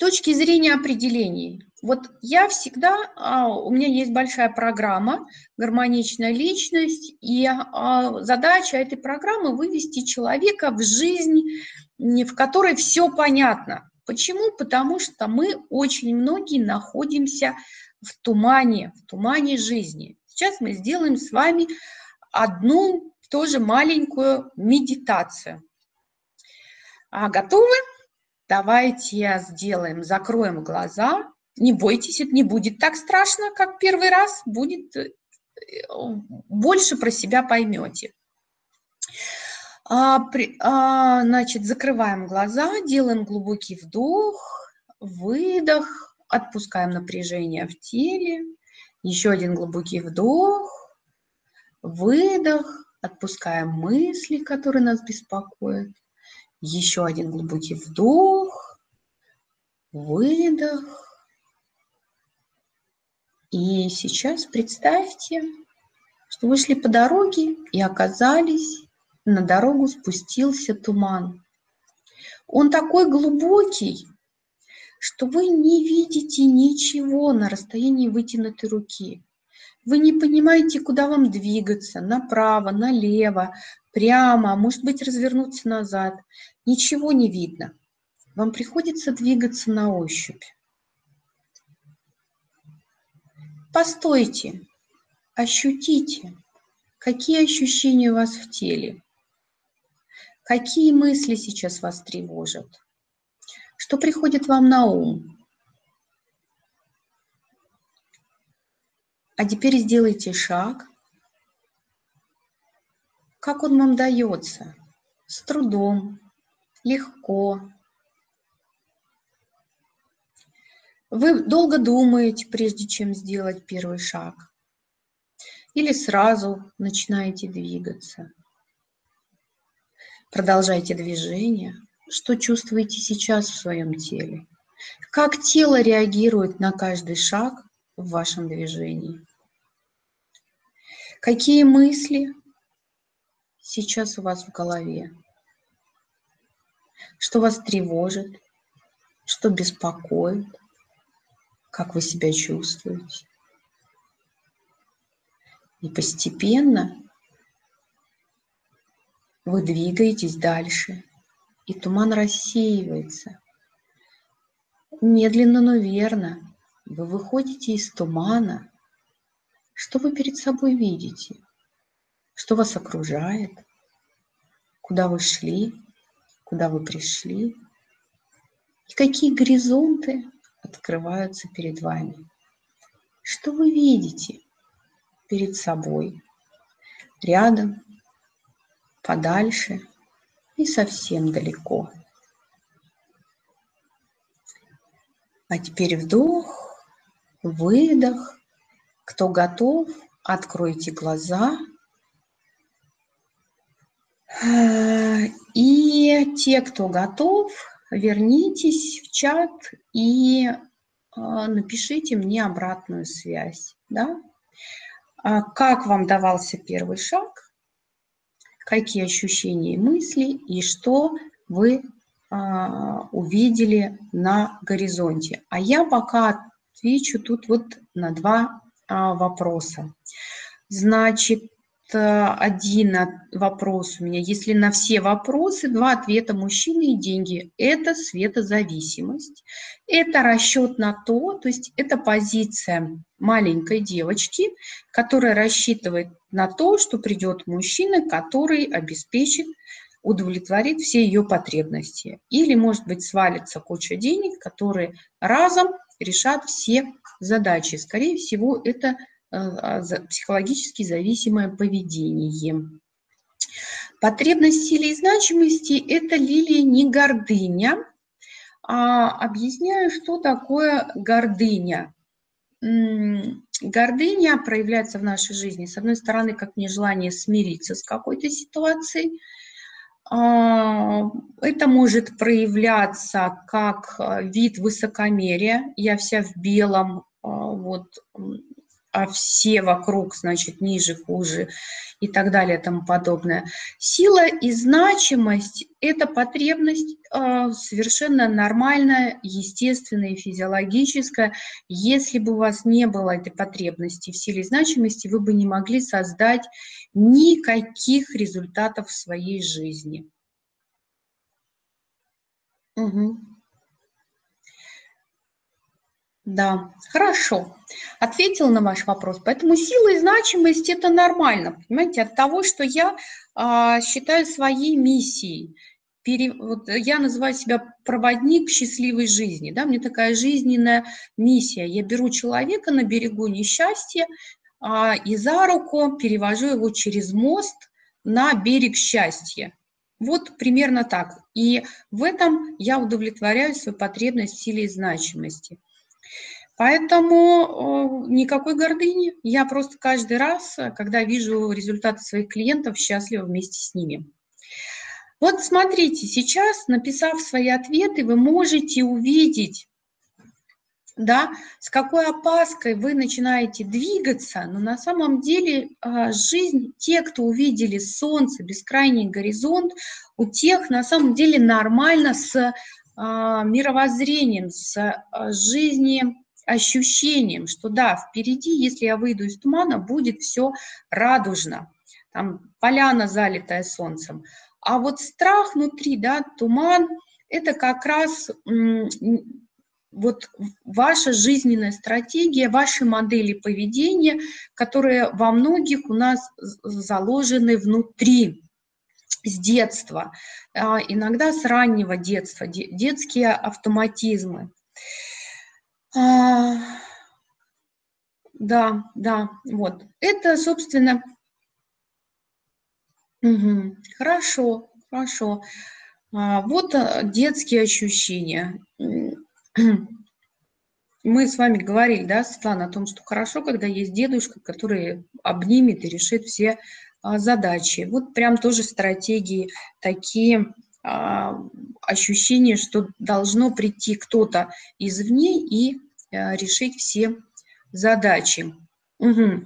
точки зрения определений, вот я всегда, а, у меня есть большая программа «Гармоничная личность», и а, задача этой программы – вывести человека в жизнь, в которой все понятно. Почему? Потому что мы очень многие находимся в тумане, в тумане жизни. Сейчас мы сделаем с вами одну тоже маленькую медитацию. А, готовы? Давайте сделаем, закроем глаза. Не бойтесь, это не будет так страшно, как первый раз. Будет э, больше про себя поймете. А, при, а, значит, закрываем глаза, делаем глубокий вдох, выдох, отпускаем напряжение в теле. Еще один глубокий вдох, выдох, отпускаем мысли, которые нас беспокоят. Еще один глубокий вдох, выдох. И сейчас представьте, что вы шли по дороге и оказались, на дорогу спустился туман. Он такой глубокий, что вы не видите ничего на расстоянии вытянутой руки. Вы не понимаете, куда вам двигаться, направо, налево, прямо, может быть, развернуться назад. Ничего не видно. Вам приходится двигаться на ощупь. Постойте, ощутите, какие ощущения у вас в теле, какие мысли сейчас вас тревожат, что приходит вам на ум. А теперь сделайте шаг. Как он вам дается? С трудом, легко, Вы долго думаете, прежде чем сделать первый шаг? Или сразу начинаете двигаться? Продолжайте движение. Что чувствуете сейчас в своем теле? Как тело реагирует на каждый шаг в вашем движении? Какие мысли сейчас у вас в голове? Что вас тревожит? Что беспокоит? как вы себя чувствуете. И постепенно вы двигаетесь дальше, и туман рассеивается. Медленно, но верно вы выходите из тумана. Что вы перед собой видите? Что вас окружает? Куда вы шли? Куда вы пришли? И какие горизонты открываются перед вами. Что вы видите перед собой, рядом, подальше и совсем далеко. А теперь вдох, выдох. Кто готов, откройте глаза. И те, кто готов, вернитесь в чат и а, напишите мне обратную связь. Да? А как вам давался первый шаг, какие ощущения и мысли, и что вы а, увидели на горизонте. А я пока отвечу тут вот на два вопроса. Значит, один вопрос у меня. Если на все вопросы два ответа мужчины и деньги, это светозависимость. Это расчет на то, то есть это позиция маленькой девочки, которая рассчитывает на то, что придет мужчина, который обеспечит, удовлетворит все ее потребности. Или, может быть, свалится куча денег, которые разом решат все задачи. Скорее всего, это Э, психологически зависимое поведение. Потребность силы и значимости – это лилия не гордыня. А объясняю, что такое гордыня. Гордыня проявляется в нашей жизни, с одной стороны, как нежелание смириться с какой-то ситуацией. А, это может проявляться как вид высокомерия. Я вся в белом, а, вот а все вокруг, значит, ниже, хуже и так далее и тому подобное. Сила и значимость – это потребность э, совершенно нормальная, естественная физиологическая. Если бы у вас не было этой потребности в силе и значимости, вы бы не могли создать никаких результатов в своей жизни. Угу. Да, хорошо. Ответила на ваш вопрос. Поэтому сила и значимость – это нормально, понимаете, от того, что я а, считаю своей миссией. Пере, вот я называю себя проводник счастливой жизни. Да? Мне такая жизненная миссия. Я беру человека на берегу несчастья а, и за руку перевожу его через мост на берег счастья. Вот примерно так. И в этом я удовлетворяю свою потребность в силе и значимости – Поэтому никакой гордыни. Я просто каждый раз, когда вижу результаты своих клиентов, счастлива вместе с ними. Вот смотрите, сейчас, написав свои ответы, вы можете увидеть, да, с какой опаской вы начинаете двигаться, но на самом деле а, жизнь, те, кто увидели солнце, бескрайний горизонт, у тех на самом деле нормально с мировоззрением, с жизнью ощущением, что да, впереди, если я выйду из тумана, будет все радужно, там поляна, залитая солнцем. А вот страх внутри, да, туман, это как раз вот ваша жизненная стратегия, ваши модели поведения, которые во многих у нас заложены внутри с детства, а иногда с раннего детства, детские автоматизмы. А, да, да, вот. Это, собственно, угу, хорошо, хорошо. А, вот а, детские ощущения. Мы с вами говорили, да, Светлана, о том, что хорошо, когда есть дедушка, который обнимет и решит все а, задачи. Вот прям тоже стратегии такие ощущение, что должно прийти кто-то извне и а, решить все задачи. Угу.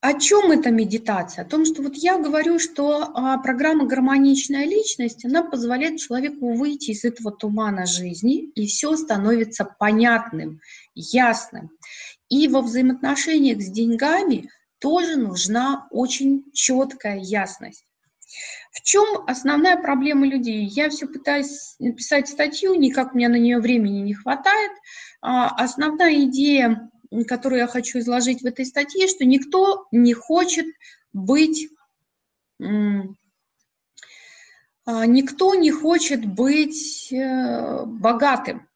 О чем эта медитация? О том, что вот я говорю, что а, программа «Гармоничная личность», она позволяет человеку выйти из этого тумана жизни, и все становится понятным, ясным. И во взаимоотношениях с деньгами тоже нужна очень четкая ясность. В чем основная проблема людей? Я все пытаюсь написать статью, никак у меня на нее времени не хватает. А, основная идея, которую я хочу изложить в этой статье, что никто не хочет быть а, никто не хочет быть э, богатым.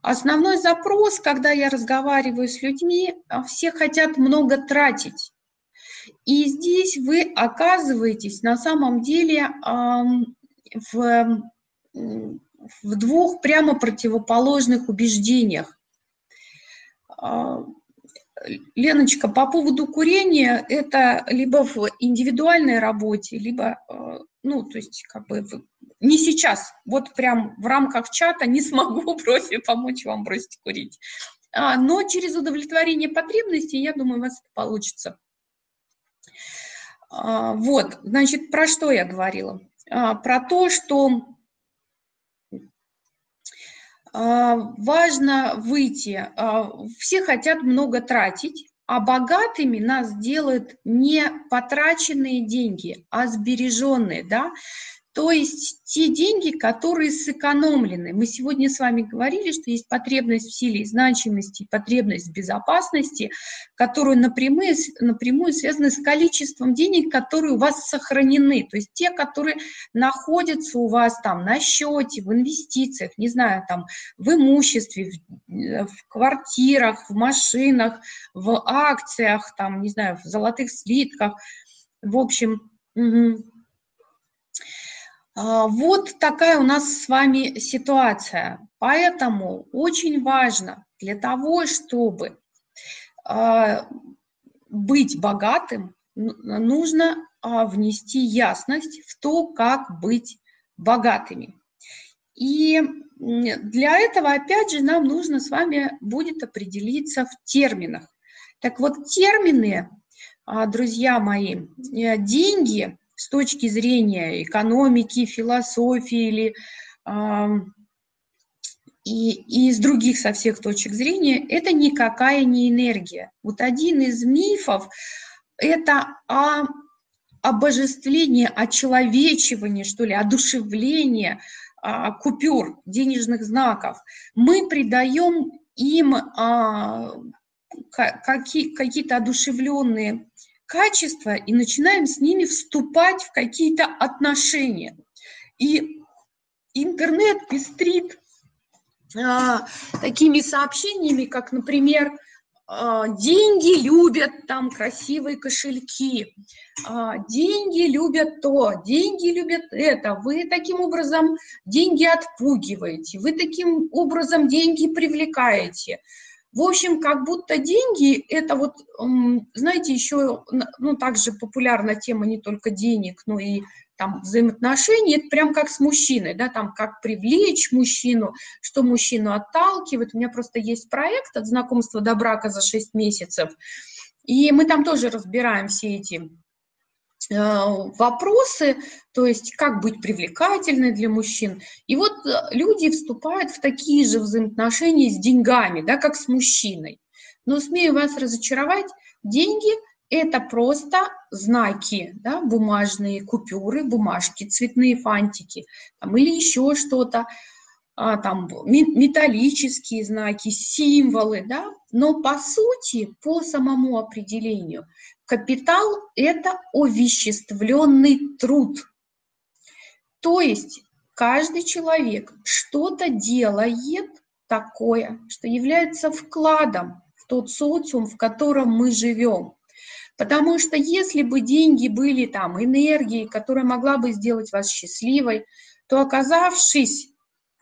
Основной запрос, когда я разговариваю с людьми, все хотят много тратить. И здесь вы оказываетесь на самом деле в, в двух прямо противоположных убеждениях. А, Леночка, по поводу курения, это либо в индивидуальной работе, либо, а, ну, то есть, как бы, не сейчас, вот прям в рамках чата не смогу бросить, помочь вам бросить курить. А, но через удовлетворение потребностей, я думаю, у вас это получится. А, вот, значит, про что я говорила? А, про то, что а, важно выйти. Все хотят много тратить, а богатыми нас делают не потраченные деньги, а сбереженные, да. То есть те деньги, которые сэкономлены. Мы сегодня с вами говорили, что есть потребность в силе и значимости, потребность в безопасности, которую напрямую, напрямую связаны с количеством денег, которые у вас сохранены. То есть те, которые находятся у вас там на счете, в инвестициях, не знаю, там в имуществе, в, в квартирах, в машинах, в акциях, там, не знаю, в золотых слитках. В общем, угу. А, вот такая у нас с вами ситуация. Поэтому очень важно для того, чтобы а, быть богатым, нужно а, внести ясность в то, как быть богатыми. И для этого, опять же, нам нужно с вами будет определиться в терминах. Так вот, термины, друзья мои, э, деньги с точки зрения экономики, философии или и, и из других со всех точек зрения, это никакая не энергия. Вот один из мифов – это о обожествление, очеловечивание, что ли, одушевление а, купюр, денежных знаков. Мы придаем им а, какие, какие-то одушевленные качества и начинаем с ними вступать в какие-то отношения. И интернет пестрит а, такими сообщениями, как, например, а, деньги любят там красивые кошельки, а, деньги любят то, деньги любят это, вы таким образом деньги отпугиваете, вы таким образом деньги привлекаете. В общем, как будто деньги – это вот, знаете, еще, ну, также популярна тема не только денег, но и там взаимоотношения, это прям как с мужчиной, да, там как привлечь мужчину, что мужчину отталкивает. У меня просто есть проект от знакомства до брака за 6 месяцев, и мы там тоже разбираем все эти вопросы, то есть как быть привлекательной для мужчин. И вот э, люди вступают в такие же взаимоотношения с деньгами, да, как с мужчиной. Но смею вас разочаровать, деньги – это просто знаки, да, бумажные купюры, бумажки, цветные фантики там, или еще что-то, а, там металлические знаки, символы, да, но по сути, по самому определению, капитал – это овеществленный труд. То есть каждый человек что-то делает такое, что является вкладом в тот социум, в котором мы живем. Потому что если бы деньги были там энергией, которая могла бы сделать вас счастливой, то оказавшись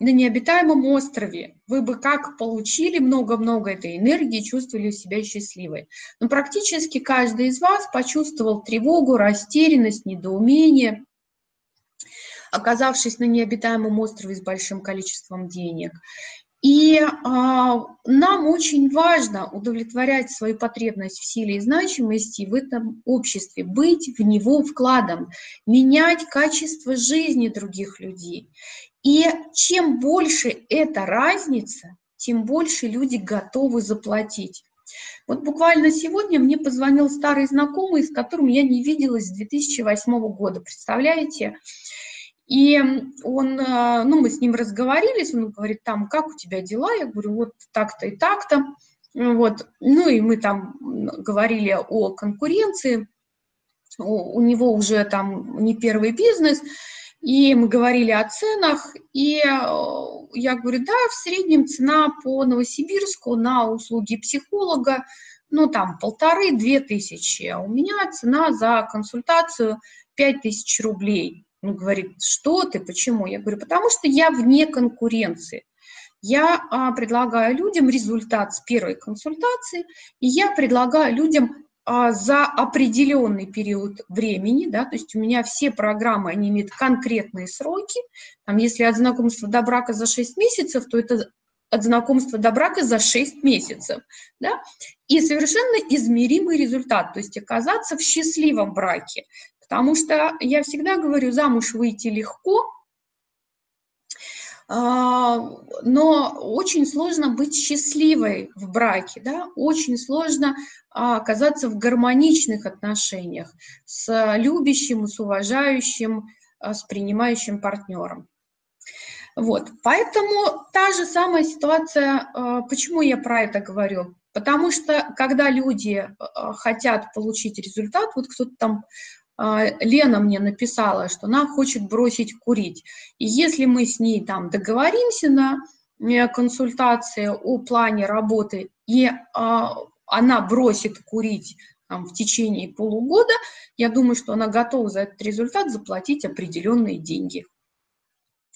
на необитаемом острове, вы бы как получили много-много этой энергии, чувствовали себя счастливой. Но практически каждый из вас почувствовал тревогу, растерянность, недоумение, оказавшись на необитаемом острове с большим количеством денег. И а, нам очень важно удовлетворять свою потребность в силе и значимости в этом обществе, быть в него вкладом, менять качество жизни других людей. И чем больше эта разница, тем больше люди готовы заплатить. Вот буквально сегодня мне позвонил старый знакомый, с которым я не виделась с 2008 года. Представляете? И он, э, ну, мы с ним разговорились, он говорит, там, как у тебя дела? Я говорю, вот так-то и так-то. Вот. Ну, и мы там говорили о конкуренции, у него уже там не первый бизнес, и мы говорили о ценах, и э, я говорю, да, в среднем цена по Новосибирску на услуги психолога, ну, там, полторы-две тысячи, а у меня цена за консультацию пять тысяч рублей. Он говорит, что ты, почему? Я говорю, потому что я вне конкуренции. Я а, предлагаю людям результат с первой консультации, и я предлагаю людям за определенный период времени, да, то есть у меня все программы, они имеют конкретные сроки, там, если от знакомства до брака за 6 месяцев, то это от знакомства до брака за 6 месяцев, да, и совершенно измеримый результат, то есть оказаться в счастливом браке, Потому что я всегда говорю, замуж выйти легко, а, но очень сложно быть счастливой в браке, да? очень сложно а, оказаться в гармоничных отношениях с любящим, с уважающим, а, с принимающим партнером. Вот, поэтому та же самая ситуация, почему я про это говорю? Потому что когда люди хотят получить результат, вот кто-то там а, Лена мне написала, что она хочет бросить курить. И если мы с ней там договоримся на э, консультации о плане работы, и а, она бросит курить там, в течение полугода, я думаю, что она готова за этот результат заплатить определенные деньги.